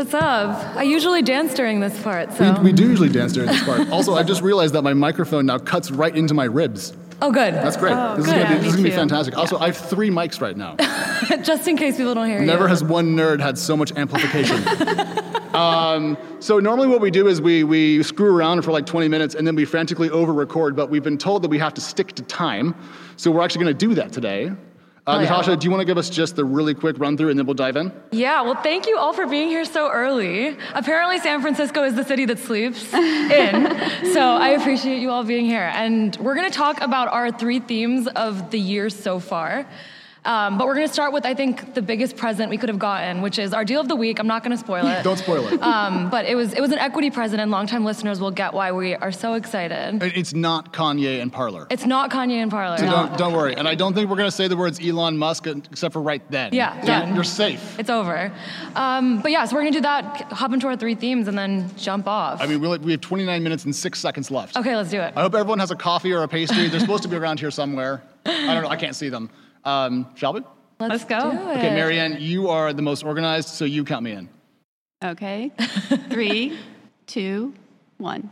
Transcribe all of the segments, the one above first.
What's up? I usually dance during this part, so. We, we do usually dance during this part. Also, I just realized that my microphone now cuts right into my ribs. oh, good. That's great. Oh, this, good. is gonna be, this is gonna be too. fantastic. Also, I have three mics right now. Just in case people don't hear me. Never you. has one nerd had so much amplification. um, so normally what we do is we, we screw around for like 20 minutes and then we frantically over-record, but we've been told that we have to stick to time. So we're actually going to do that today. Uh, Oh, yeah. Natasha, do you want to give us just the really quick run through and then we'll dive in? Yeah, well, thank you all for being here so early. Apparently, San Francisco is the city that sleeps in. So I appreciate you all being here. And we're going to talk about our three themes of the year so far. Um, but we're going to start with, I think, the biggest present we could have gotten, which is our deal of the week. I'm not going to spoil it. Don't spoil it. Um, but it was it was an equity present, and longtime listeners will get why we are so excited. It's not Kanye and Parlor. It's not Kanye and Parlor. So don't, don't worry. And I don't think we're going to say the words Elon Musk except for right then. Yeah, So done. You're safe. It's over. Um, but yeah, so we're gonna do that, hop into our three themes, and then jump off. I mean, we we have 29 minutes and six seconds left. okay, let's do it. I hope everyone has a coffee or a pastry. They're supposed to be around here somewhere. I don't know. I can't see them. Um, shall we? Let's go. do Okay, it. Mary Ann, you are the most organized, so you count me in. Okay. Three, two, one.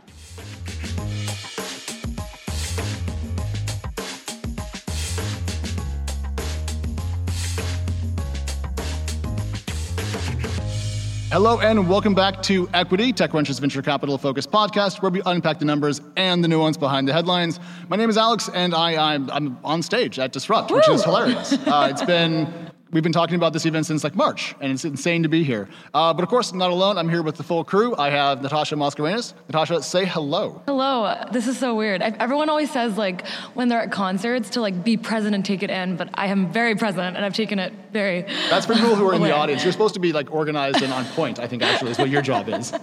Hello and welcome back to Equity, TechCrunch's venture capital focused podcast, where we unpack the numbers and the nuance behind the headlines. My name is Alex, and I, I'm, I'm on stage at Disrupt, which is hilarious. Uh, it's been we've been talking about this event since like March, and it's insane to be here. Uh, but of course, I'm not alone. I'm here with the full crew. I have Natasha Mascarenhas. Natasha, say hello. Hello. This is so weird. I, everyone always says like when they're at concerts to like be present and take it in, but I am very present and I've taken it very. That's for people who are in the audience. You're supposed to be like organized and on point. I think actually is what your job is.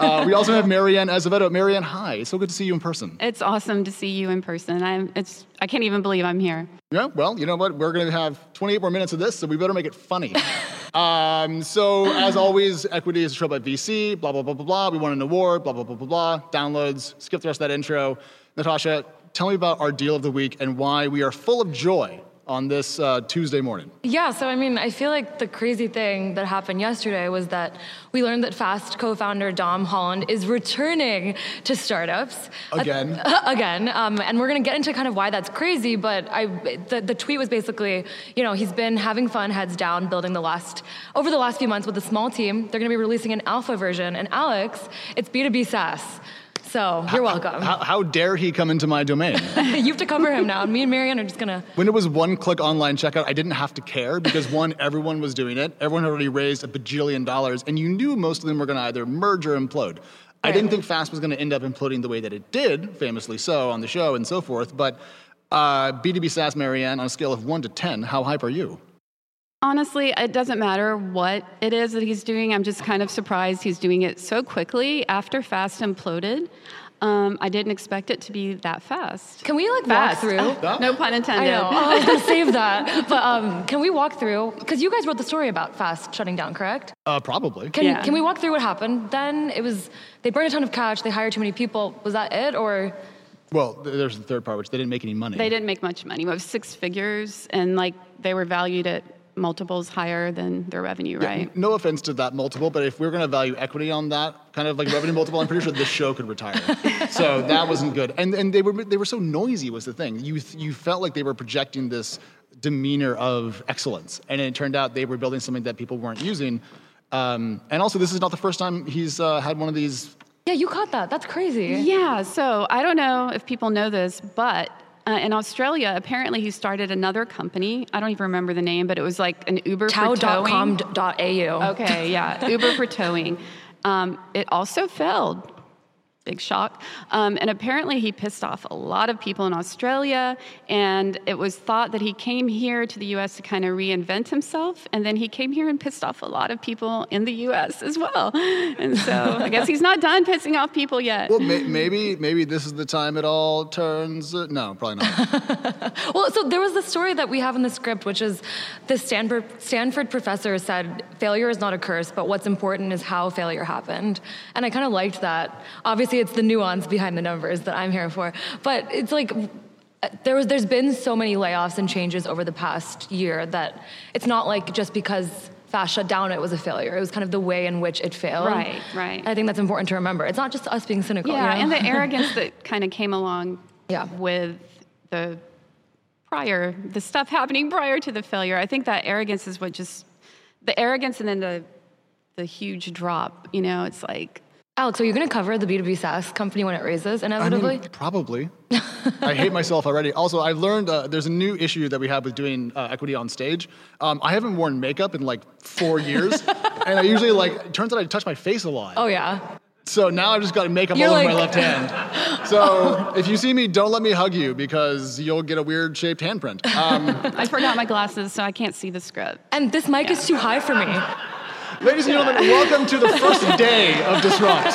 Uh, we also have Mary Ann Azevedo. Mary Ann, hi. It's so good to see you in person. It's awesome to see you in person. I'm. It's. I can't even believe I'm here. Yeah, well, you know what? We're going to have 28 more minutes of this, so we better make it funny. um, so, as always, equity is a show by VC, blah, blah, blah, blah, blah. We won an award, blah, blah, blah, blah, blah. Downloads. Skip the rest of that intro. Natasha, tell me about our deal of the week and why we are full of joy on this uh, Tuesday morning. Yeah, so I mean, I feel like the crazy thing that happened yesterday was that we learned that Fast co founder Domm Holland is returning to startups. Again. again. Um, and we're going to get into kind of why that's crazy, but I, the, the tweet was basically, you know, he's been having fun, heads down, building the last, over the last few months with a small team. They're going to be releasing an alpha version. And Alex, it's B2B SaaS. So you're welcome. How, how dare he come into my domain? you have to cover him now. And me and Mary Ann are just to. When it was one click online checkout, I didn't have to care because one, everyone was doing it. Everyone had already raised a bajillion dollars, and you knew most of them were to either merge or implode. I didn't think Fast was to end up imploding the way that it did, famously so, on the show and so forth. But uh, B2B SaaS Marianne, on a scale of one to 10, how hype are you? Honestly, it doesn't matter what it is that he's doing. I'm just kind of surprised he's doing it so quickly after Fast imploded. Um, I didn't expect it to be that fast. Can we like Fast. walk through? No pun I intended. know. Oh, I was gonna save that. But um, can we walk through? Because you guys wrote the story about Fast shutting down, correct? Uh, probably. Can Yeah. Can we walk through what happened? Then it was they burned a ton of cash. They hired too many people. Was that it, or Well, there's the third part, which they didn't make any money. They didn't make much money. It was six figures, and like they were valued at multiples higher than their revenue, right? No offense to that multiple, but if we're going to value equity on that kind of like revenue multiple, I'm pretty sure this show could retire. so that wasn't good. And and they were they were so noisy was the thing. You you felt like they were projecting this demeanor of excellence, and it turned out they were building something that people weren't using. Um, and also, this is not the first time he's uh, had one of these. yeah, you caught that. That's crazy. Yeah, so I don't know if people know this, but uh, in Australia, apparently he started another company. I don't even remember the name, but it was like an Uber for towing. Tow.com.au. Okay, yeah, Uber for towing. Um, it also failed. Big shock. Um, and apparently, he pissed off a lot of people in Australia. And it was thought that he came here to the US to kind of reinvent himself. And then he came here and pissed off a lot of people in the US as well. And so I guess he's not done pissing off people yet. Well, may, maybe maybe this is the time it all turns. Uh, no, probably not. Well, so there was the story that we have in the script, which is the Stanford, Stanford professor said, failure is not a curse, but what's important is how failure happened. And I kind of liked that. Obviously, it's the nuance behind the numbers that I'm here for. But it's like, uh, there was, there's been so many layoffs and changes over the past year that it's not like just because fast shut down, it was a failure. It was kind of the way in which it failed. Right, right. I think that's important to remember. It's not just us being cynical. Yeah, you know? and the arrogance that kind of came along Yeah. with the prior, the stuff happening prior to the failure. I think that arrogance is what just the arrogance and then the the huge drop. You know, it's like Alex, are you going to cover the B2B SaaS company when it raises I inevitably? mean, probably. I hate myself already. Also, I've learned uh, there's a new issue that we have with doing uh, equity on stage. Um, I haven't worn makeup in like four years, and I usually like. It turns out I touch my face a lot. oh yeah. So now I've just got makeup You're all over like- my left hand. So if you see me, don't let me hug you because you'll get a weird shaped handprint. Um, I forgot my glasses, so I can't see the script. And this mic is too high for me. Ladies and gentlemen, welcome to the first day of Disrupt.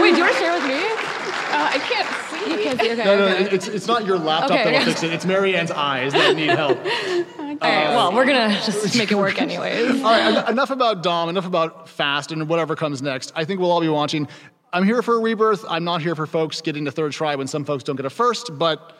Wait, do you want to share with me? Uh, I can't see. You can't see. Okay. No, no, okay. it's, it's not your laptop Okay, that will okay. fix it. It's Mary Ann's eyes that need help. All right. Well, we're gonna just make it work anyways. All right, en- enough about Domm, enough about Fast and whatever comes next. I think we'll all be watching. I'm here for a rebirth. I'm not here for folks getting to third try when some folks don't get a first, but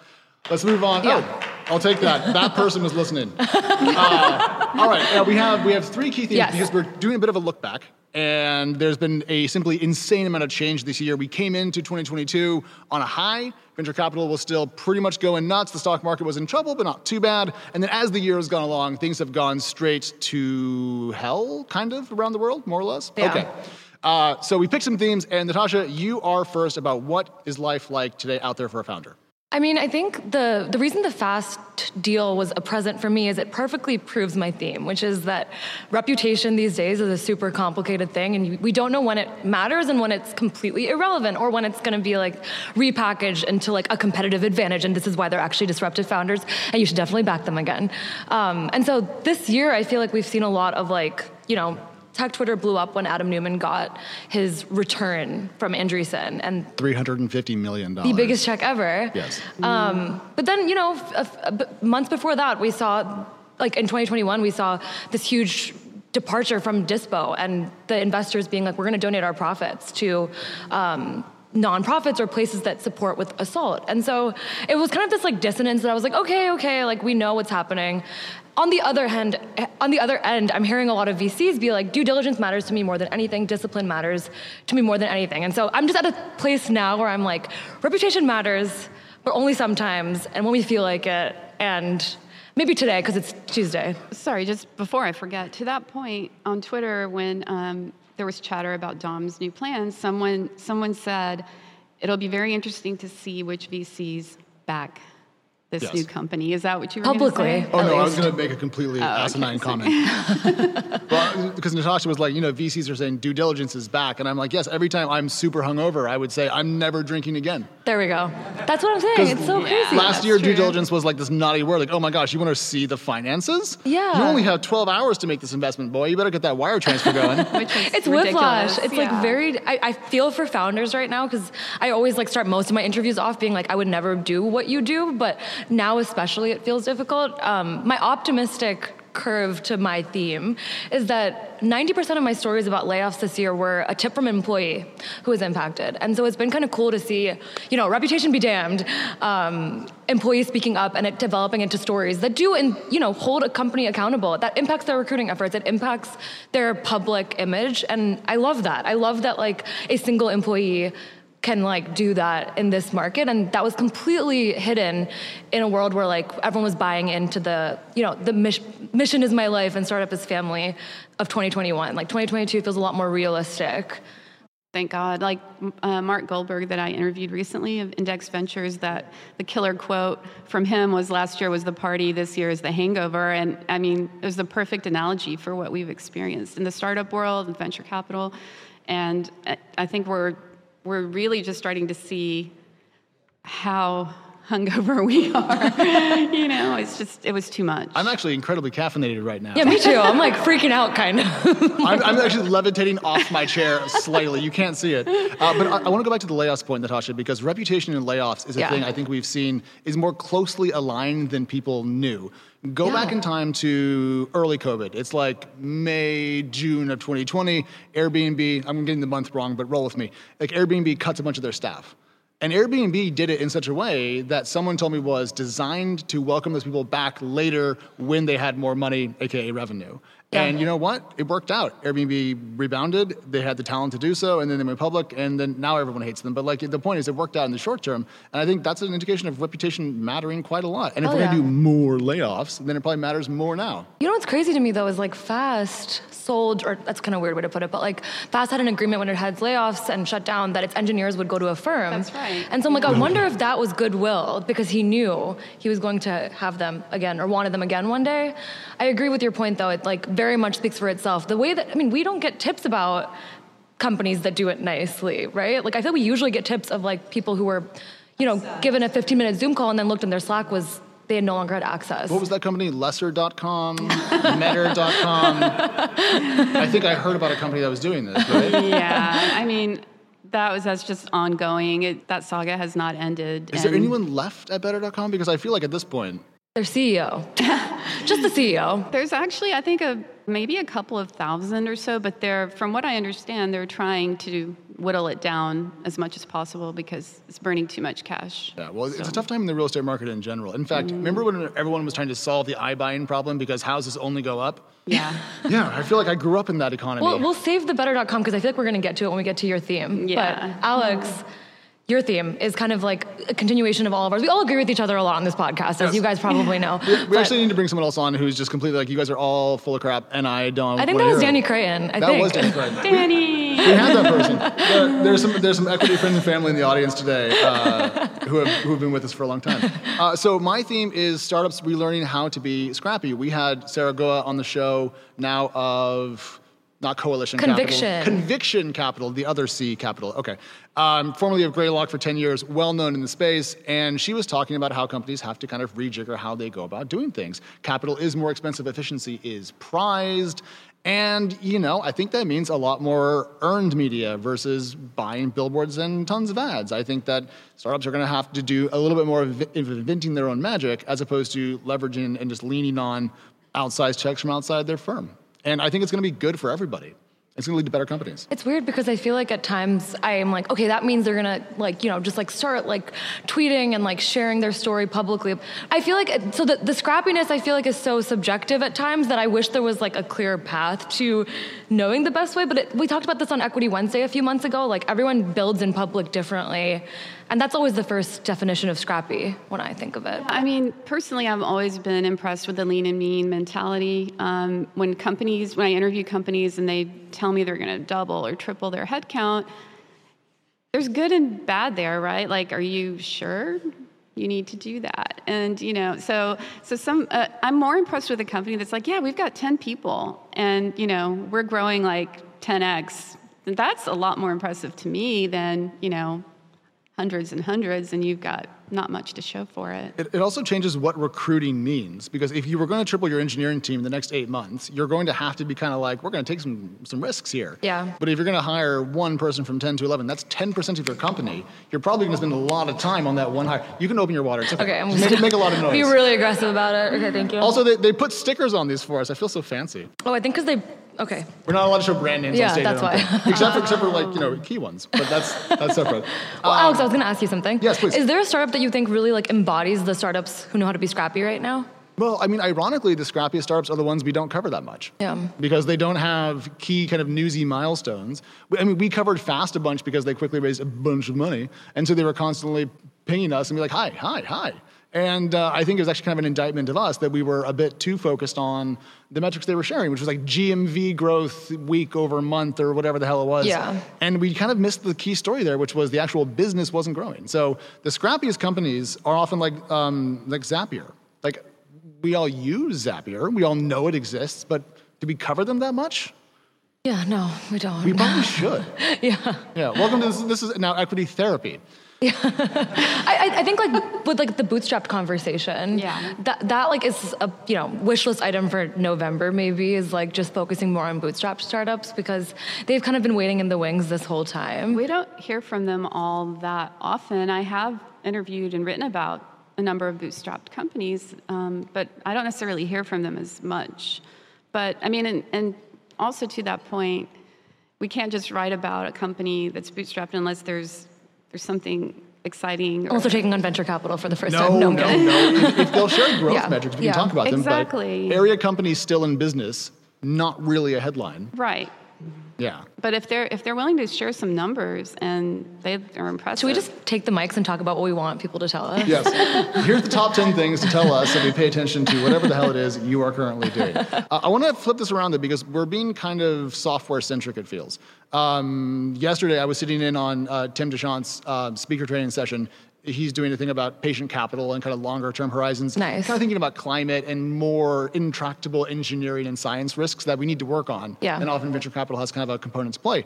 let's move on. Yeah. Oh, I'll take that. That person was listening. Uh, all right, uh, we have we have three key themes Yes. because we're doing a bit of a look back. And there's been a simply insane amount of change this year. We came into 2022 on a high. Venture capital was still pretty much going nuts. The stock market was in trouble, but not too bad. And then as the year has gone along, things have gone straight to hell, kind of, around the world, more or less. Yeah. Okay. Uh, so we picked some themes, and Natasha, you are first about what is life like today out there for a founder. I mean, I think the, the reason the fast deal was a present for me is it perfectly proves my theme, which is that reputation these days is a super complicated thing, and we don't know when it matters and when it's completely irrelevant, or when it's going to be like repackaged into like a competitive advantage. And this is why they're actually disruptive founders, and you should definitely back them again. Um, and so this year, I feel like we've seen a lot of like you know tech Twitter blew up when Adam Neumann got his return from Andreessen, and $350 million. the biggest check ever. Yes. Um, but then, you know, f- f- a b- months before that, we saw, like in 2021, we saw this huge departure from Dispo and the investors being like, we're going to donate our profits to um, nonprofits or places that support with assault. And so it was kind of this like dissonance that I was like, okay, okay, like we know what's happening. On the other hand, on the other end, I'm hearing a lot of VCs be like, due diligence matters to me more than anything, discipline matters to me more than anything. And so I'm just at a place now where I'm like, reputation matters, but only sometimes and when we feel like it. And maybe today, because it's Tuesday. Sorry, just before I forget, to that point on Twitter, when um, there was chatter about Domm's new plans, someone someone said it'll be very interesting to see which VCs back this Yes. new company. Is that what you were gonna Publicly. say? Oh At no, I was going to make a completely Oh, asinine sorry. comment. well, because Natasha was like, you know, VCs are saying due diligence is back, and I'm like, yes. Every time I'm super hungover, I would say I'm never drinking again. There we go. That's what I'm saying. It's so Yeah. crazy. Last that's year, due diligence was like this naughty word, like, oh my gosh, you want to see the finances? Yeah. You only have 12 hours to make this investment, boy. You better get that wire transfer going. Which is It's ridiculous. whiplash. It's like very. I, I feel for founders right now because I always like start most of my interviews off being like, I would never do what you do, but now especially it feels difficult. Um, my optimistic curve to my theme is that 90% of my stories about layoffs this year were a tip from an employee who was impacted. And so it's been kind of cool to see, you know, reputation be damned, um, employees speaking up and it developing into stories that do, and you know, hold a company accountable. That impacts their recruiting efforts. It impacts their public image. And I love that. I love that like a single employee can like do that in this market and that was completely hidden in a world where like everyone was buying into the you know the mis- mission is my life and startup is family of 2021 like 2022 feels a lot more realistic Thank God. Like uh, Mark Goldberg that I interviewed recently of Index Ventures, that the killer quote from him was last year was the party, this year is the hangover. And I mean, it was the perfect analogy for what we've experienced in the startup world and venture capital. And I- I think we're, we're really just starting to see how hungover we are. you know, it's just, it was too much. I'm actually incredibly caffeinated right now. yeah me too i'm like freaking out kind of I'm, I'm actually levitating off my chair slightly. You can't see it. Uh, but I, I want to go back to the layoffs point, Natasha, because reputation and layoffs is a Yeah. thing I think we've seen is more closely aligned than people knew. Go Yeah. back in time to early COVID. It's like May, June of 2020. Airbnb, I'm getting the month wrong, but roll with me. Like Airbnb cuts a bunch of their staff. And Airbnb did it in such a way that someone told me was designed to welcome those people back later when they had more money, aka revenue. Yeah. And you know what? It worked out. Airbnb rebounded. They had the talent to do so, and then they went public, and then now everyone hates them. But like the point is, it worked out in the short term, and I think that's an indication of reputation mattering quite a lot. And if Oh, we're yeah. gonna do more layoffs, then it probably matters more now. You know what's crazy to me though is like Fast sold, or that's kind of a weird way to put it, but like Fast had an agreement when it had layoffs and shut down that its engineers would go to a firm. That's right. And so I'm like, I wonder if that was goodwill because he knew he was going to have them again or wanted them again one day. I agree with your point though. It like very much speaks for itself. The way that I mean, we don't get tips about companies that do it nicely, right? Like I feel we usually get tips of like people who were, you know, given a 15 minute Zoom call and then looked in their Slack was they had no longer had access. What was that company? Lesser.com, Metter.com. I think I heard about a company that was doing this, right? yeah, I mean, that was that's just ongoing. It, that saga has not ended. Is there anyone left at Better.com? Because I feel like at this point, Their CEO. Just the CEO. There's actually, I think, a maybe a couple of thousand or so, but they're, from what I understand, they're trying to whittle it down as much as possible because it's burning too much cash. Yeah, well, it's a tough time in the real estate market in general. In fact, mm-hmm. remember when everyone was trying to solve the iBuying problem because houses only go up? Yeah. Yeah, I feel like I grew up in that economy. Well, we'll save the better.com because I feel like we're going to get to it when we get to your theme. Yeah. But Alex, your theme is kind of like a continuation of all of ours. We all agree with each other a lot on this podcast, as Yes. you guys probably know. we But actually need to bring someone else on who's just completely like, you guys are all full of crap, and I don't. I think wanna that was. Danny Crichton. I That think. was Danny Crichton. Danny! We had that person. There- there's some there's some equity friends and family in the audience today uh, who have who have been with us for a long time. Uh, so my theme is startups relearning how to be scrappy. We had Sarah Guo on the show now of not coalition Conviction. capital. Conviction. Capital the other c capital. Okay. Um, formerly of greylock for 10 years well known in the space and she was talking about how companies have to kind of rejigger how they go about doing things. Capital is more expensive efficiency is prized and you know i think that means a lot more earned media versus buying billboards and tons of ads. I think that startups are going to have to do a little bit more of inventing their own magic as opposed to leveraging and just leaning on outsized checks from outside their firm and I think it's going to be good for everybody. It's going to lead to better companies. It's weird because I feel like at times I am like, okay, that means they're gonna like, you know, just like start like tweeting and like sharing their story publicly. I feel like so the, the scrappiness I feel like is so subjective at times that I wish there was like a clear path to knowing the best way. But it, we talked about this on Equity Wednesday a few months ago. Like everyone builds in public differently, and that's always the first definition of scrappy when I think of it. I mean, personally, I've always been impressed with the lean and mean mentality. Um, when companies, when I interview companies and they tell me they're going to double or triple their headcount, there's good and bad there, right? Like, are you sure you need to do that? And you know, so so some, uh, I'm more impressed with a company that's like, yeah, we've got 10 people, and you know, we're growing like 10x. That's a lot more impressive to me than you know hundreds and hundreds and you've got not much to show for it. It, it also changes what recruiting means because if you were going to triple your engineering team in the next eight months, you're going to have to be kind of like, we're going to take some, some risks here. Yeah. But if you're going to hire one person from 10 to 11, that's 10% of your company. You're probably going to spend a lot of time on that one hire. You can open your water. It's okay. Okay, I'm Just make, make a lot of noise. Be really aggressive about it. Okay, thank you. also, they, they put stickers on these for us. I feel so fancy. oh, I think because they. Okay. We're not allowed to show brand names Yeah, on stage. That's why. except for except for like you know key ones, but that's that's separate. Well, Alex, I um, was going to ask you something. yes, please. Is there a startup that you think really like embodies the startups who know how to be scrappy right now? Well, I mean, ironically, the scrappiest startups are the ones we don't cover that much. Yeah. Because they don't have key kind of newsy milestones. I mean, we covered Fast a bunch because they quickly raised a bunch of money, and so they were constantly pinging us and be like, "Hi, hi, hi." And uh, I think it was actually kind of an indictment of us that we were a bit too focused on the metrics they were sharing, which was like GMV growth week over month or whatever the hell it was. Yeah. And we kind of missed the key story there, which was the actual business wasn't growing. So the scrappiest companies are often like um, like Zapier. Like we all use Zapier, we all know it exists, but do we cover them that much? Yeah, no, we don't. We probably should. yeah. Yeah. Welcome to this. This is now equity therapy. I, I- I think like with like the bootstrapped conversation, Yeah. that that like is a you know wish list item for November maybe is like just focusing more on bootstrap startups because they've kind of been waiting in the wings this whole time. We don't hear from them all that often. I have interviewed and written about a number of bootstrapped companies, um, but I don't necessarily hear from them as much. But I mean, and, and also to that point, we can't just write about a company that's bootstrapped unless there's there's something exciting. Or, Also taking on venture capital for the first No, time. no, I'm no. If, if they'll share growth Yeah. metrics, we Yeah. can talk about them. Exactly. But area companies still in business not really a headline. Right. Yeah. But if they're if they're willing to share some numbers and they are impressive, Should we just take the mics and talk about what we want people to tell us? Yes. Here's the top 10 things to tell us that we pay attention to whatever the hell it is you are currently doing. Uh, I want to flip this around though because we're being kind of software centric, it feels. Um, yesterday, I was sitting in on uh, Tim De Chant's uh, speaker training session. He's doing a thing about patient capital and kind of longer term horizons. Nice. Kind of thinking about climate and more intractable engineering and science risks that we need to work on. Yeah. And often venture capital has kind of a component to play.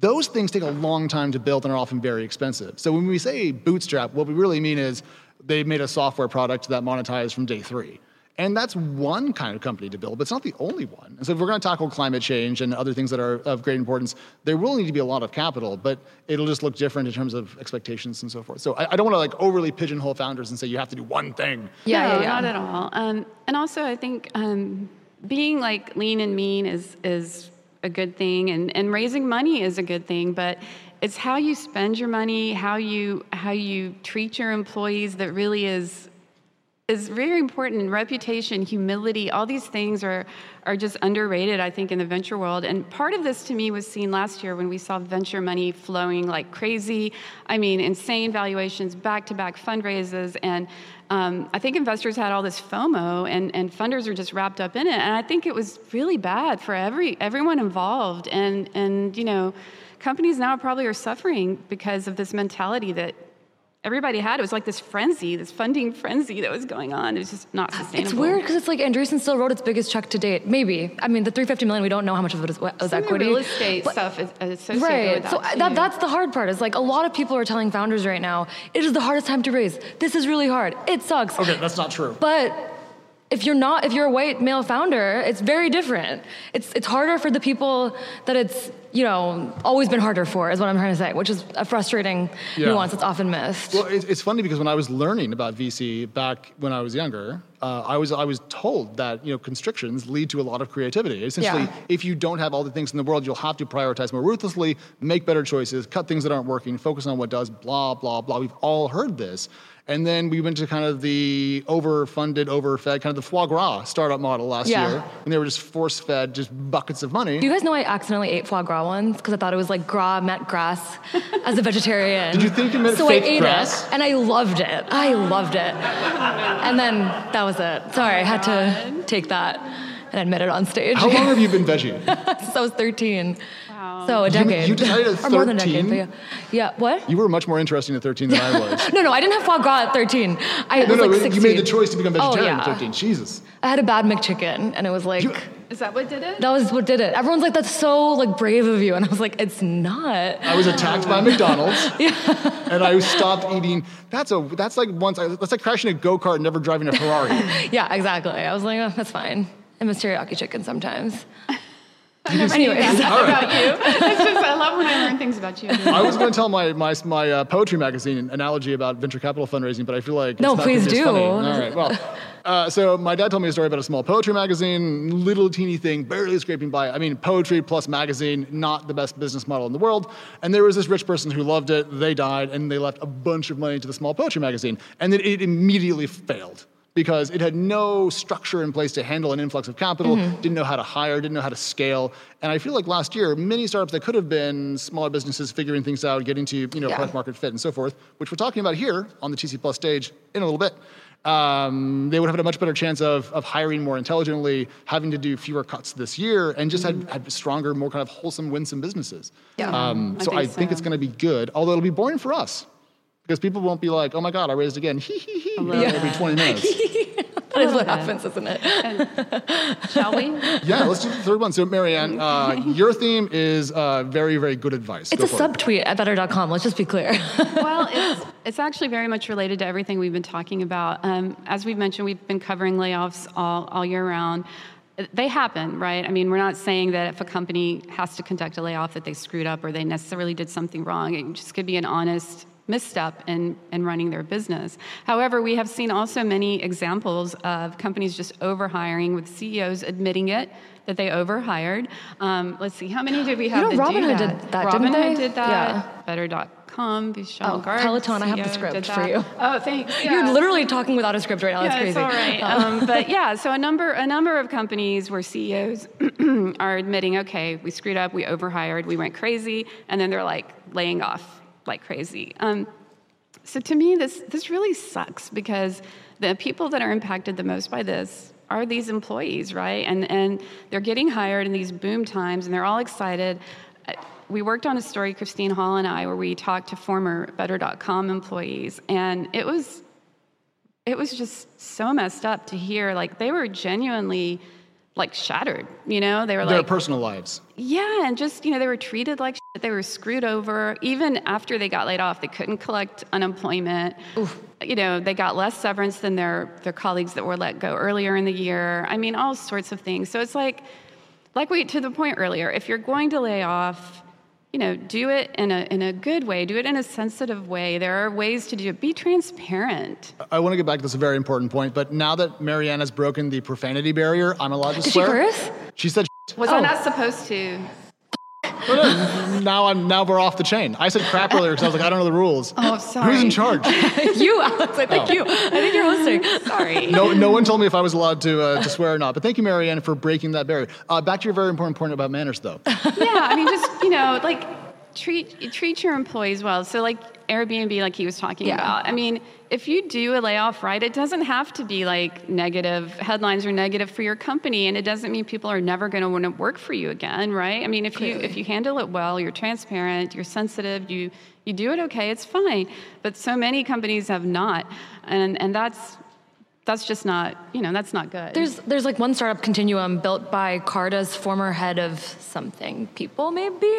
Those things take a long time to build and are often very expensive. So when we say bootstrap, what we really mean is they made a software product that monetized from day three. And that's one kind of company to build, but it's not the only one. And so if we're going to tackle climate change and other things that are of great importance, there will need to be a lot of capital, but it'll just look different in terms of expectations and so forth. So I, I don't want to like overly pigeonhole founders and say you have to do one thing. Yeah, no, yeah, yeah. not at all. Um, and also, I think um, being like lean and mean is is a good thing, and, and raising money is a good thing. But it's how you spend your money, how you how you treat your employees that really is is very important reputation humility all these things are are just underrated i think in the venture world. And part of this to me was seen last year when we saw venture money flowing like crazy. I mean insane valuations back to back fundraisers and um, i think investors had all this fomo and, and funders are just wrapped up in it. And i think it was really bad for every everyone involved. And and you know companies now probably are suffering because of this mentality that everybody had. It was like this frenzy, this funding frenzy that was going on. It was just not sustainable. It's weird because it's like Andreessen still wrote its biggest check to date. Maybe. I mean, the 350 million, we don't know how much of it is, was Some equity. real estate but- stuff is associated Right. with So that. Uh, that, too. that's the hard part. Is like a lot of people are telling founders right now, it is the hardest time to raise. This is really hard. It sucks. Okay, that's not true. But if you're not, if you're a white male founder, it's very different. It's it's harder for the people that it's you know always been harder for. Is what I'm trying to say, which is a frustrating Yeah. nuance that's often missed. Well, it's, it's funny because when I was learning about VC back when I was younger, uh, I was I was told that you know constrictions lead to a lot of creativity. Essentially, Yeah. if you don't have all the things in the world, you'll have to prioritize more ruthlessly, make better choices, cut things that aren't working, focus on what does. Blah blah blah. We've all heard this. And then we went to kind of the overfunded, overfed, kind of the foie gras startup model last Yeah. year, And they were just force fed just buckets of money. Do you guys know I accidentally ate foie gras once because I thought it was like gras meant grass as a vegetarian. Did you think it meant so fake I ate grass? it and I loved it. I loved it. And then that was it. Sorry, I had to take that and admit it on stage. How long have you been veggie? Since I was 13. Wow. So a decade. you decided at or more than a decade. But yeah. yeah. What? You were much more interesting at 13 than I was. No, no, I didn't have foie gras at 13. I No, was no, like 16. you made the choice to become Oh, vegetarian yeah. at 13. Jesus. I had a bad McChicken, and it was like. You- Is that what did it? that was what did it. Everyone's like, "That's so like brave of you," and I was like, "It's not." I was attacked by McDonald's, and I stopped eating. That's a that's like once I, that's like crashing a go kart and never driving a Ferrari. Yeah, exactly. I was like, oh, "That's fine." I miss teriyaki chicken sometimes. Anyways, Anyways, about you. It's just, I love when I learn things about you. I was going to tell my my, my uh, poetry magazine analogy about venture capital fundraising, but I feel like No, not please gonna be as do. funny. All right, well. Uh, so my dad told me a story about a small poetry magazine, little teeny thing, barely scraping by. I mean, poetry plus magazine, not the best business model in the world. And there was this rich person who loved it. They died, and they left a bunch of money to the small poetry magazine, and then it immediately failed because it had no structure in place to handle an influx of capital, Mm-hmm. didn't know how to hire, didn't know how to scale. And I feel like last year, many startups that could have been smaller businesses figuring things out, getting to you know Yeah. product market fit and so forth, which we're talking about here on the TC Plus stage in a little bit. Um, they would have had a much better chance of, of hiring more intelligently, having to do fewer cuts this year, and just had, had stronger, more kind of wholesome, winsome businesses. Yeah. Um, I so think I think so. it's going to be good, although it'll be boring for us. Because people won't be like, oh my God, I raised again. Hee hee hee. Every 20 minutes. that is what happens, isn't it? Shall we? Yeah, let's do the third one. So, Mary Ann, uh, your theme is uh, very, very good advice. It's Go a for it. subtweet at better.com. Let's just be clear. well, it's, it's actually very much related to everything we've been talking about. Um, as we've mentioned, we've been covering layoffs all, all year round. They happen, right? I mean, we're not saying that if a company has to conduct a layoff that they screwed up or they necessarily did something wrong. It just could be an honest misstep in, in running their business. However, we have seen also many examples of companies just overhiring with CEOs admitting it that they overhired. Um, let's see, how many did we have? You know, Robinhood did that, Robinhood didn't they? did that. Yeah. Better.com. Vishal Oh, Garg, Peloton, I have the script for you. Oh, thanks. You're literally talking without a script right now. That's Yeah, crazy. it's all right. Um, but yeah, so a number a number of companies where CEOs are admitting, okay, we screwed up, we overhired, we went crazy, and then they're like laying off like crazy. Um, so to me, this this really sucks because the people that are impacted the most by this are these employees, right? And and they're getting hired in these boom times, and they're all excited. We worked on a story, Christine Hall and I, where we talked to former Better.com employees, and it was it was just so messed up to hear like they were genuinely like shattered you know? They were like Their like personal lives. yeah and just you know they were treated like shit. they were screwed over. Even after they got laid off they couldn't collect unemployment. You know they got less severance than their their colleagues that were let go earlier in the year. I mean all sorts of things. So it's like like we to the point earlier if you're going to lay off you know do it in a in a good way do it in a sensitive way there are ways to do it be transparent I want to get back to this very important point, but now that Mary Ann has broken the profanity barrier, I'm allowed to Did she curse? She said. was Oh. i not supposed to now I'm now we're off the chain. I said crap earlier because I was like, I don't know the rules. Oh, sorry. Who's in charge? you, Alex. I think Oh. you. I think you're hosting. sorry No, no one told me if I was allowed to uh, to swear or not. But thank you, Mary Ann, for breaking that barrier. Uh, back to your very important point about manners, though. yeah, I mean, just you know, like treat treat your employees well. So like Airbnb, like he was talking Yeah. about. I mean, if you do a layoff right, it doesn't have to be like negative headlines or negative for your company, and it doesn't mean people are never going to want to work for you again, right? I mean, if you if you handle it well, you're transparent, you're sensitive, you you do it okay, it's fine. But so many companies have not, and and that's that's just not you know that's not good. There's there's like one startup continuum built by Carta's former head of something people maybe,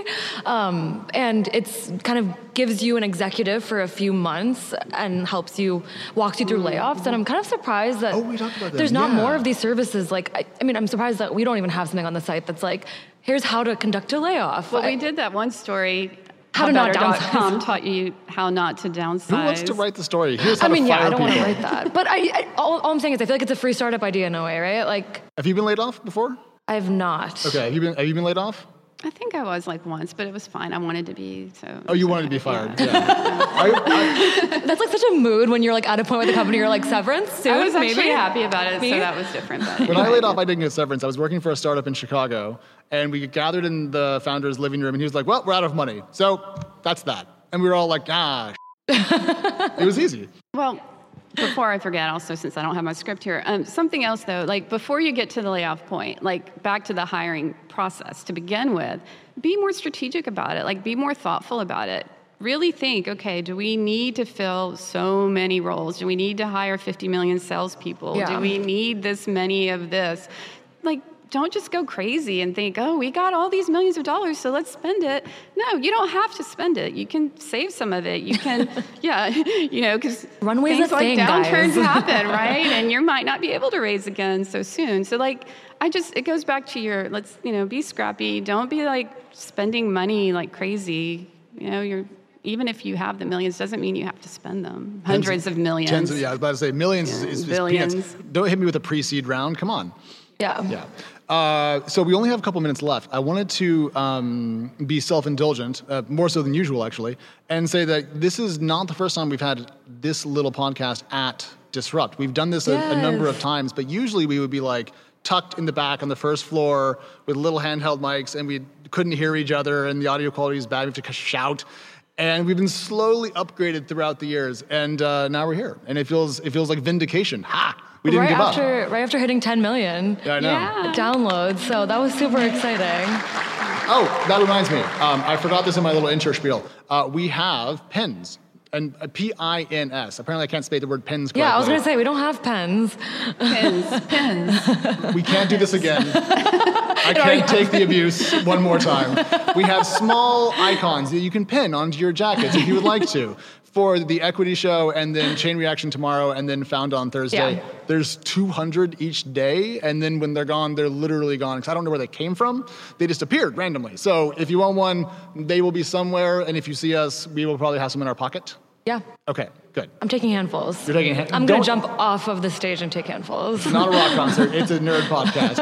um, and it's kind of gives you an executive for a few months and helps you walks you through layoffs. And I'm kind of surprised that Oh, we talked about that, there's not yeah. more of these services. Like I, I mean, I'm surprised that we don't even have something on the site that's like here's how to conduct a layoff. Well, I- we did that one story. How to not Better.com downsize. taught you how not to downsize. Who wants to write the story? Here's how I mean, to yeah, I don't want to write that, but I, I all, all I'm saying is I feel like it's a free startup idea in a way, right? Like Have you been laid off before? I've not. Okay. Have you been Have you been laid off? I think I was like once, but it was fine. I wanted to be so. Oh, you wanted to be fired. Yeah. I, That's like such a mood when you're like at a point with the company, you're like severance soon. I was actually maybe? happy about it, Me? so that was different. But I, when I anyway. laid off, I didn't get severance. I was working for a startup in Chicago, and we gathered in the founder's living room, and he was like, "Well, we're out of money, so that's that." And we were all like, "Ah." it was easy. Well, before I forget, also since I don't have my script here, um, something else though, like before you get to the layoff point, like back to the hiring process to begin with, be more strategic about it. Like be more thoughtful about it. Really think, okay, do we need to fill so many roles? Do we need to hire 50 million salespeople? Yeah. Do we need this many of this? Like, don't just go crazy and think, oh, we got all these millions of dollars, so let's spend it. No, you don't have to spend it. You can save some of it. You can, yeah, you know, because Runway's things a like thing, downturns guys. happen, right? And you might not be able to raise again so soon. So, like, I just, it goes back to your, let's, you know, be scrappy. Don't be like spending money like crazy. You know, you're, even if you have the millions, doesn't mean you have to spend them. Hundreds of millions. Tens of, yeah, I was about to say millions is, is, is billions. peanuts. Don't hit me with a pre-seed round. Come on. Yeah. Yeah. Uh, so we only have a couple minutes left. I wanted to um, be self-indulgent, uh, more so than usual, actually, and say that this is not the first time we've had this little podcast at Disrupt. We've done this a, a number of times, but usually we would be like tucked in the back on the first floor with little handheld mics, and we couldn't hear each other, and the audio quality is bad. We have to shout. And we've been slowly upgraded throughout the years, and uh, now we're here, and it feels it feels like vindication. Ha! We didn't right give up. after right after hitting 10 million Yeah, I know. Yeah. downloads, so that was super exciting. Oh, that reminds me. Um, I forgot this in my little intro spiel. Uh, we have pins. And uh, P-I-N-S. Apparently, I can't say the word pins correctly. Yeah, I was gonna say we don't have pens. Pins, pins. We can't do this again. I can't take the abuse one more time. We have small icons that you can pin onto your jackets if you would like to. For the equity show, and then chain reaction tomorrow, and then found on Thursday. Yeah. There's 200 each day, and then when they're gone, they're literally gone because I don't know where they came from. They just appeared randomly. So if you want one, they will be somewhere, and if you see us, we will probably have some in our pocket. Yeah. Okay, good. I'm taking handfuls. You're taking hand- I'm going to jump off of the stage and take handfuls. It's not a rock concert. It's a nerd podcast.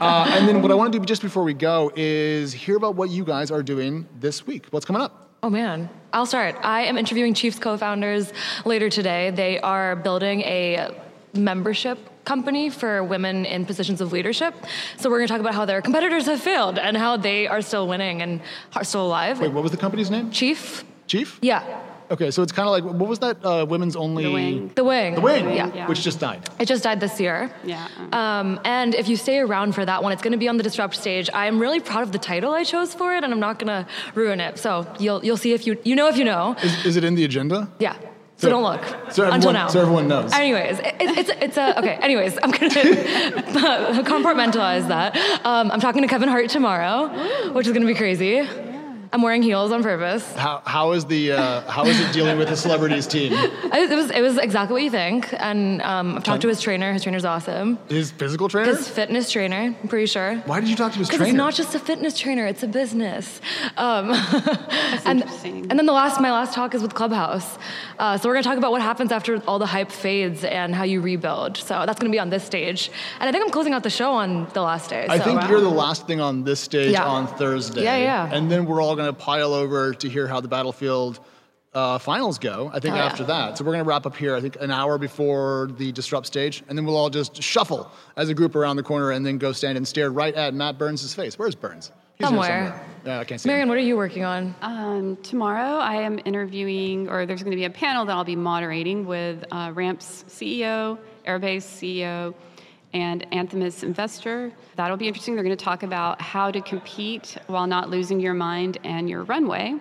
Uh, and then what I want to do just before we go is hear about what you guys are doing this week. What's coming up? Oh man, I'll start. I am interviewing Chiefs co-founders later today. They are building a membership company for women in positions of leadership. So we're going to talk about how their competitors have failed and how they are still winning and are still alive. Wait, what was the company's name? Chief? Chief? Yeah, Okay, so it's kind of like what was that uh, women's only The Wing. the wing. The Wing, Yeah. Yeah. which just died. It just died this year. Yeah. Um, and if you stay around for that one, it's going to be on the Disrupt stage. I am really proud of the title I chose for it, and I'm not going to ruin it. So you'll you'll see if you you know if you know. Is, is it in the agenda? Yeah. So, So- don't look so everyone- until now. so everyone knows. Anyways, it, it's it's a okay. Anyways, I'm gonna compartmentalize that. Um, I'm talking to Kevin Hart tomorrow, which is gonna be crazy. I'm wearing heels on purpose. How, how is the uh, how is it dealing with the celebrities team? I, it was it was exactly what you think, and um, I've talked to his trainer. His trainer's awesome. His physical trainer? His fitness trainer. I'm pretty sure. Why did you talk to his Because trainer? it's not just a fitness trainer; it's a business. Um, and, interesting. and then the last, my last talk is with Clubhouse. Uh, so we're going to talk about what happens after all the hype fades and how you rebuild. So that's going to be on this stage, and I think I'm closing out the show on the last day. I so- think you're the last thing on this stage Yeah. on Thursday. Yeah, yeah. And then we're all going to pile over to hear how the Battlefield uh, finals go. I think Oh, yeah. after that. So we're going to wrap up here. I think an hour before the disrupt stage, and then we'll all just shuffle as a group around the corner, and then go stand and stare right at Matt Burns' face. Where's Burns? He's here Somewhere. Yeah, I can't see. him. Mary Ann, what are you working on? Um, tomorrow, I am interviewing, or there's going to be a panel that I'll be moderating with uh, Ramp's CEO, Airbase CEO, and Anthemis investor. That'll be interesting. They're going to talk about how to compete while not losing your mind and your runway.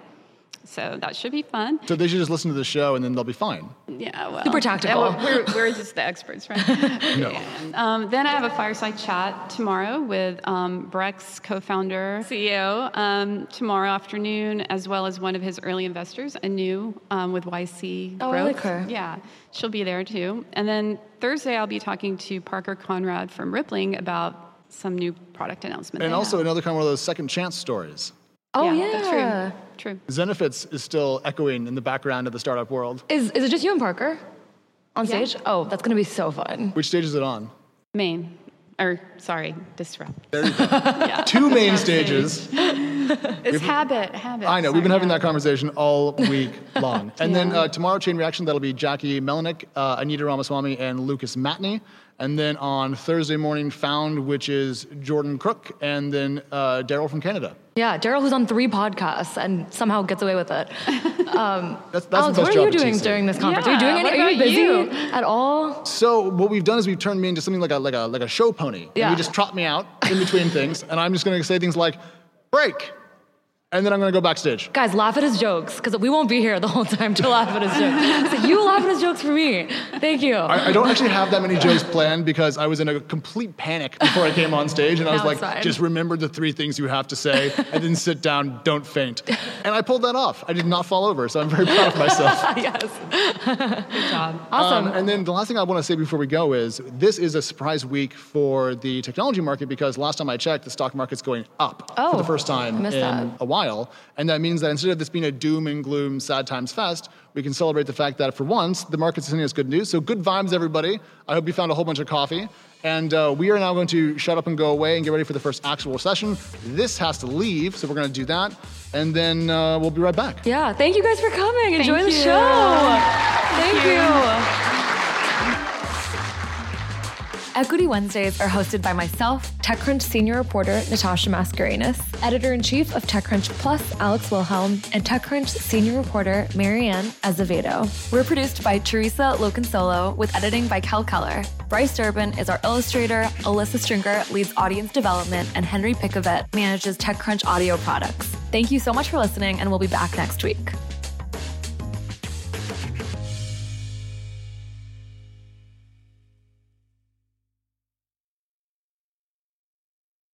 So that should be fun. So they should just listen to the show, and then they'll be fine. Yeah, well, Super tactical. yeah, well, we're, we're just the experts, right? No. And, um, then I have a fireside chat tomorrow with um, Brex co-founder, CEO, um, tomorrow afternoon, as well as one of his early investors, Anu, um, with YC Oh, I Growth. like her. Yeah, she'll be there too. And then Thursday, I'll be talking to Parker Conrad from Rippling about some new product announcement. And also have. another kind of one of those second chance stories. Oh yeah. that's true. True. Zenefits is still echoing in the background of the startup world. Is is it just you and Parker on Yeah. stage? Oh, that's gonna be so fun. Which stage is it on? Main, or sorry, Disrupt. There you go. Two main stages. It's habit, habit. I know. We've been having yeah. that conversation all week long. And then uh, tomorrow, Chain Reaction, that'll be Jackie Melinek, uh, Anita Ramaswamy, and Lucas Matney. And then on Thursday morning, Found, which is Jordan Crook, and then uh, Darrell from Canada. Yeah, Darrell, who's on three podcasts and somehow gets away with it. That's, that's Alex, the what best are you doing during this conference? are you doing what any? Are you busy you? at all? So what we've done is we've turned me into something like a like a like a show pony. And Yeah. you just trot me out in between things, and I'm just going to say things like break, and then I'm going to go backstage. Guys, laugh at his jokes because we won't be here the whole time to laugh at his jokes. So you laugh at his jokes for me. Thank you. I, I don't actually have that many jokes planned because I was in a complete panic before I came on stage, and I was like, fine. just remember the three things you have to say, and then sit down, don't faint. And I pulled that off. I did not fall over, so I'm very proud of myself. yes. Good job. Awesome. Um, and then the last thing I want to say before we go is this is a surprise week for the technology market because last time I checked, the stock market's going up for Oh, the first time in that. a while. And that means that instead of this being a doom and gloom, sad times fest, we can celebrate the fact that for once, the market's sending us good news. So good vibes, everybody. I hope you found a whole bunch of coffee. And uh, we are now going to shut up and go away and get ready for the first actual session. This has to leave, so we're going to do that. And then uh, we'll be right back. Yeah, thank you guys for coming. Enjoy the you. show. Thank, you. you. Equity Wednesdays are hosted by myself, TechCrunch senior reporter Natasha Mascarenhas, editor in chief of TechCrunch Plus, Alex Wilhelm, and TechCrunch senior reporter Mary Ann Azevedo. We're produced by Teresa Loconsolo with editing by Kel Keller. Bryce Durbin is our illustrator, Alyssa Stringer leads audience development, and Henry Pickavet manages TechCrunch audio products. Thank you so much for listening, and we'll be back next week.